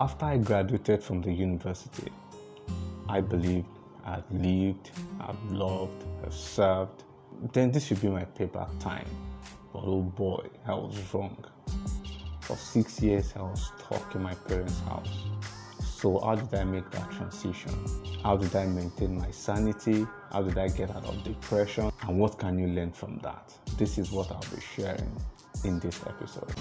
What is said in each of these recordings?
after I graduated from the university, I believed I've lived, I've loved, I've served. Then this should be my payback time. But oh boy, I was wrong. For six years, I was stuck in my parents' house. So, how did I make that transition? How did I maintain my sanity? How did I get out of depression? And what can you learn from that? This is what I'll be sharing in this episode.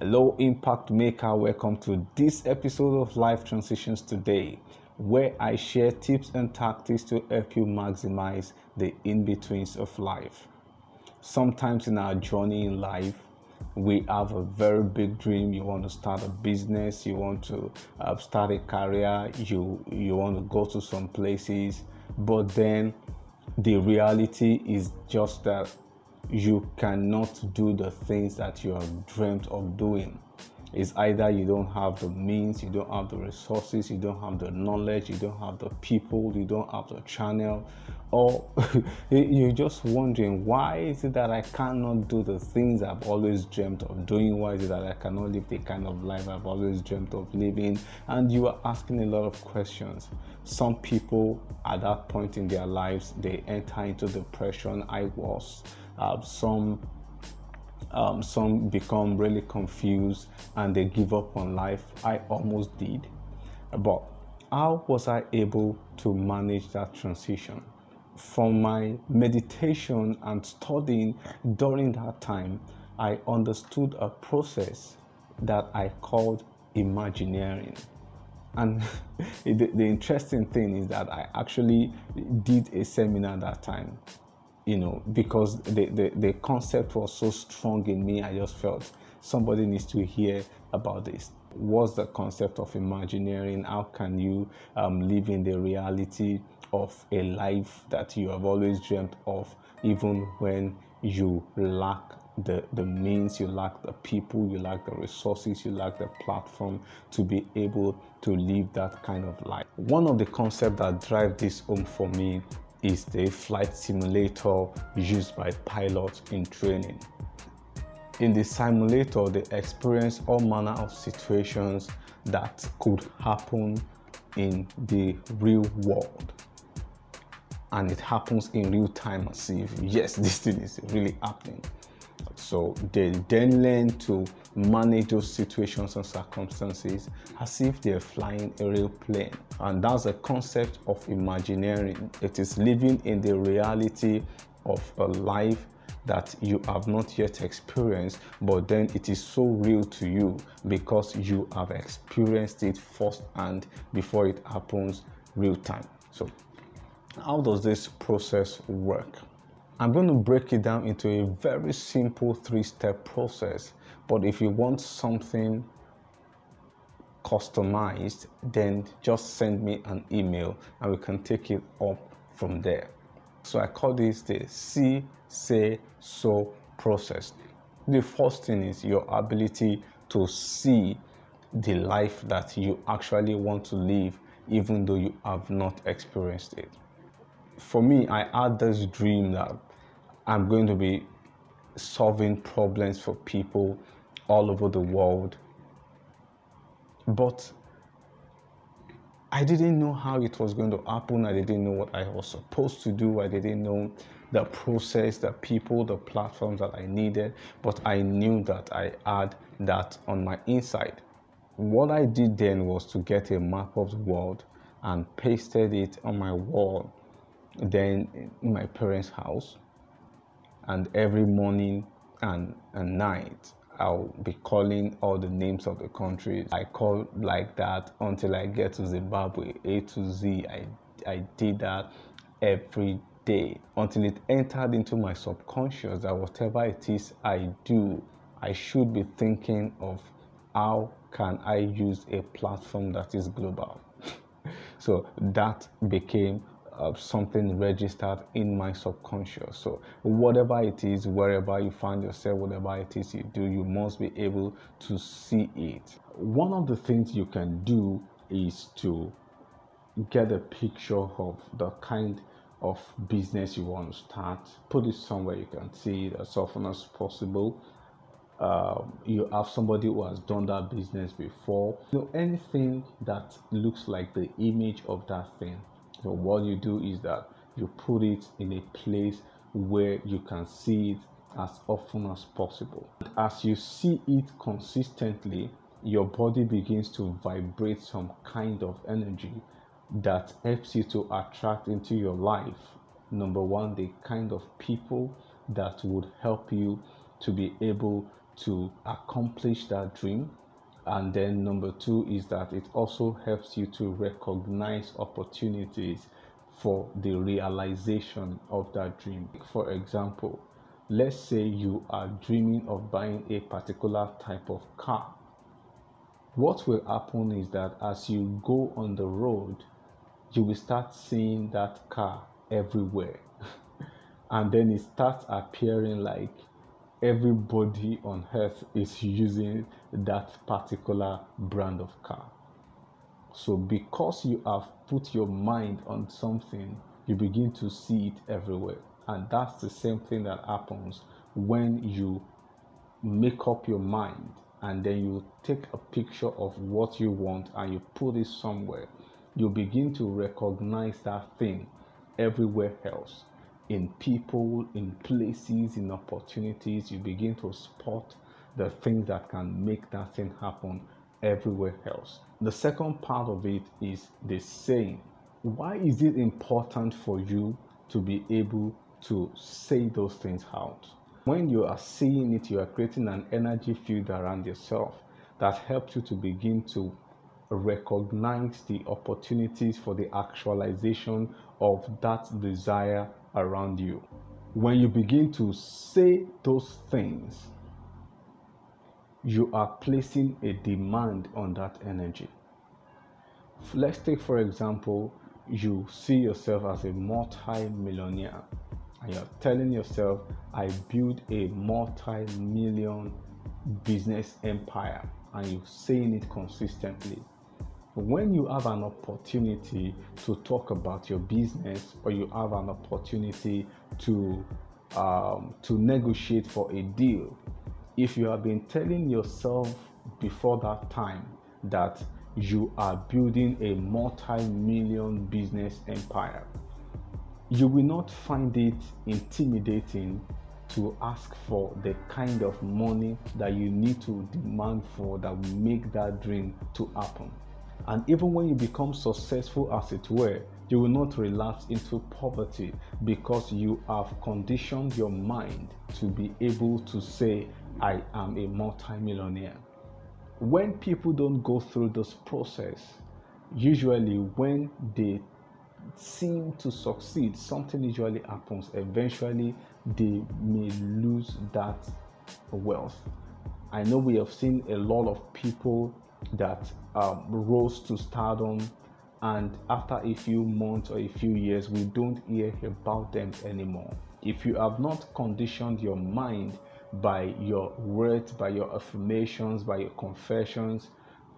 Hello, Impact Maker. Welcome to this episode of Life Transitions Today, where I share tips and tactics to help you maximize the in betweens of life. Sometimes in our journey in life, we have a very big dream. You want to start a business, you want to uh, start a career, you you want to go to some places, but then the reality is just that you cannot do the things that you have dreamt of doing. It's either you don't have the means, you don't have the resources, you don't have the knowledge, you don't have the people, you don't have the channel, or you're just wondering why is it that I cannot do the things I've always dreamt of doing? Why is it that I cannot live the kind of life I've always dreamt of living? And you are asking a lot of questions. Some people at that point in their lives they enter into depression. I was some um, some become really confused and they give up on life. I almost did. But how was I able to manage that transition? From my meditation and studying during that time, I understood a process that I called Imagineering. And the, the interesting thing is that I actually did a seminar that time you know, because the, the, the concept was so strong in me, I just felt somebody needs to hear about this. What's the concept of Imagineering? How can you um, live in the reality of a life that you have always dreamt of, even when you lack the, the means, you lack the people, you lack the resources, you lack the platform to be able to live that kind of life. One of the concepts that drive this home for me is the flight simulator used by pilots in training. In the simulator, they experience all manner of situations that could happen in the real world. And it happens in real time as if, yes, this thing is really happening. So they then learn to manage those situations and circumstances as if they're flying a real plane. And that's the concept of Imagineering. It is living in the reality of a life that you have not yet experienced, but then it is so real to you because you have experienced it firsthand before it happens real time. So, how does this process work? I'm going to break it down into a very simple three step process. But if you want something customized, then just send me an email and we can take it up from there. So I call this the see, say, so process. The first thing is your ability to see the life that you actually want to live, even though you have not experienced it. For me, I had this dream that I'm going to be solving problems for people all over the world. But I didn't know how it was going to happen. I didn't know what I was supposed to do. I didn't know the process, the people, the platforms that I needed. But I knew that I had that on my inside. What I did then was to get a map of the world and pasted it on my wall, then in my parents' house and every morning and, and night I'll be calling all the names of the countries. I call like that until I get to Zimbabwe, A to Z. I, I did that every day until it entered into my subconscious that whatever it is I do, I should be thinking of how can I use a platform that is global. so that became uh, something registered in my subconscious. So, whatever it is, wherever you find yourself, whatever it is you do, you must be able to see it. One of the things you can do is to get a picture of the kind of business you want to start, put it somewhere you can see it as often as possible, um, you have somebody who has done that business before. You know, anything that looks like the image of that thing. So what you do is that you put it in a place where you can see it as often as possible. As you see it consistently, your body begins to vibrate some kind of energy that helps you to attract into your life. Number one, the kind of people that would help you to be able to accomplish that dream. And then number two is that it also helps you to recognize opportunities for the realization of that dream. For example, let's say you are dreaming of buying a particular type of car. What will happen is that as you go on the road, you will start seeing that car everywhere. and then it starts appearing like everybody on earth is using that particular brand of car. So, because you have put your mind on something, you begin to see it everywhere. And that's the same thing that happens when you make up your mind and then you take a picture of what you want and you put it somewhere. You begin to recognize that thing everywhere else in people, in places, in opportunities, you begin to spot the things that can make that thing happen everywhere else. The second part of it is the saying. Why is it important for you to be able to say those things out? When you are saying it, you are creating an energy field around yourself that helps you to begin to recognize the opportunities for the actualization of that desire around you. When you begin to say those things, you are placing a demand on that energy. Let's take, for example, you see yourself as a multi millionaire and you're telling yourself, I build a multi million business empire, and you're saying it consistently when you have an opportunity to talk about your business or you have an opportunity to um, to negotiate for a deal if you have been telling yourself before that time that you are building a multi-million business empire you will not find it intimidating to ask for the kind of money that you need to demand for that will make that dream to happen and even when you become successful, as it were, you will not relapse into poverty because you have conditioned your mind to be able to say, I am a multimillionaire. When people don't go through this process, usually when they seem to succeed, something usually happens. Eventually, they may lose that wealth. I know we have seen a lot of people that um, rose to stardom and after a few months or a few years we don't hear about them anymore. If you have not conditioned your mind by your words by your affirmations by your confessions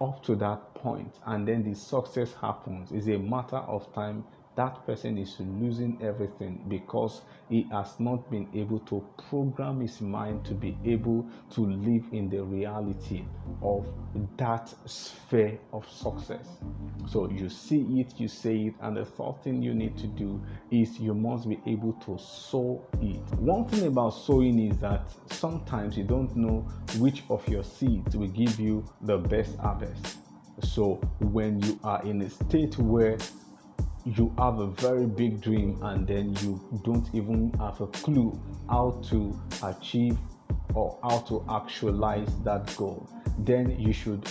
up to that point and then the success happens is a matter of time that person is losing everything because he has not been able to program his mind to be able to live in the reality of that sphere of success. So you see it, you say it, and the third thing you need to do is you must be able to sow it. One thing about sowing is that sometimes you don't know which of your seeds will give you the best harvest. So when you are in a state where you have a very big dream and then you don't even have a clue how to achieve or how to actualize that goal, then you should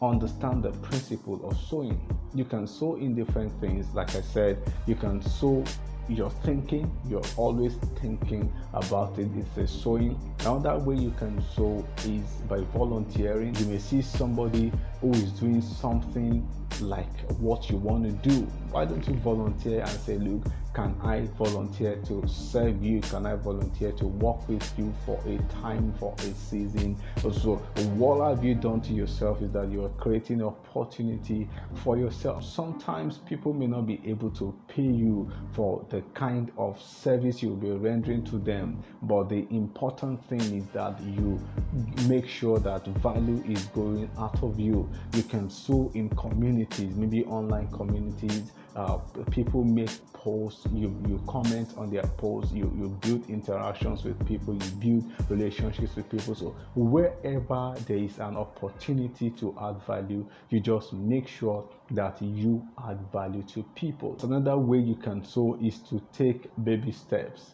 understand the principle of sowing. You can sow in different things. Like I said, you can sow you're thinking, you're always thinking about it. It's a sowing. Another way you can sow is by volunteering. You may see somebody who is doing something like what you want to do. Why don't you volunteer and say, look, can I volunteer to serve you? Can I volunteer to work with you for a time, for a season? So, what have you done to yourself is that you are creating opportunity for yourself. Sometimes people may not be able to pay you for the kind of service you'll be rendering to them, but the important thing is that you make sure that value is going out of you. You can sow in communities, maybe online communities uh, people make posts, you, you comment on their posts, you, you build interactions with people, you build relationships with people. So, wherever there is an opportunity to add value, you just make sure that you add value to people. Another way you can sow is to take baby steps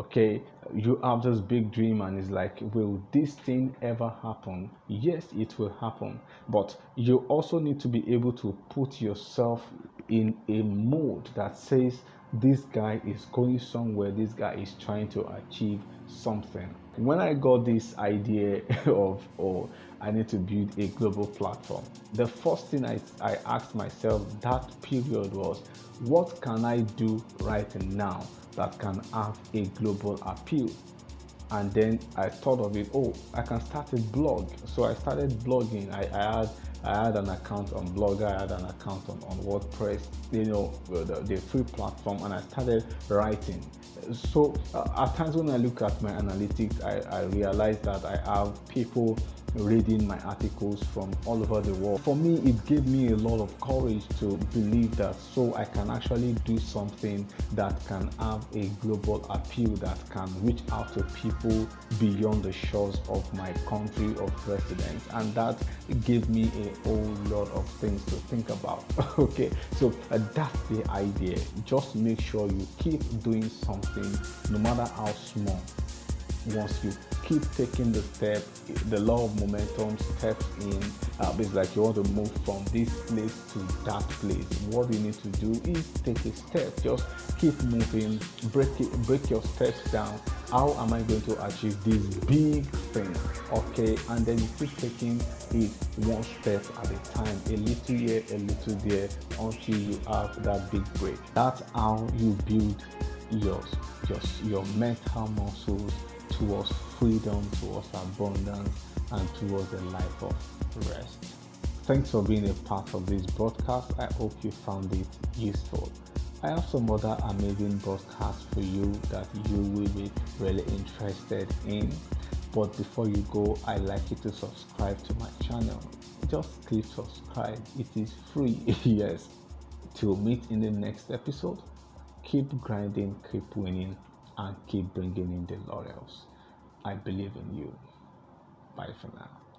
okay? You have this big dream and it's like will this thing ever happen? Yes it will happen. But you also need to be able to put yourself in a mode that says this guy is going somewhere this guy is trying to achieve something when i got this idea of oh i need to build a global platform the first thing i, I asked myself that period was what can i do right now that can have a global appeal. And then I thought of it, oh, I can start a blog. So I started blogging. I, I had I had an account on Blogger, I had an account on, on WordPress, you know, the, the free platform, and I started writing. So uh, at times when I look at my analytics, I, I realize that I have people reading my articles from all over the world. For me, it gave me a lot of courage to believe that so I can actually do something that can have a global appeal that can reach out to people beyond the shores of my country of residence. And that gave me a whole lot of things to think about. okay, so uh, that's the idea. Just make sure you keep doing something no matter how small once you keep taking the step, the law of momentum steps in. Uh, it's like you want to move from this place to that place. What you need to do is take a step. Just keep moving. Break it. Break your steps down. How am I going to achieve this big thing? Okay, and then you keep taking it one step at a time, a little here, a little there, until you have that big break. That's how you build your your, your mental muscles towards freedom, towards abundance, and towards a life of rest. Thanks for being a part of this broadcast. I hope you found it useful. I have some other amazing broadcasts for you that you will be really interested in. But before you go, I'd like you to subscribe to my channel. Just click subscribe, it is free. yes. Till meet in the next episode, keep grinding, keep winning, and keep bringing in the laurels. I believe in you. Bye for now.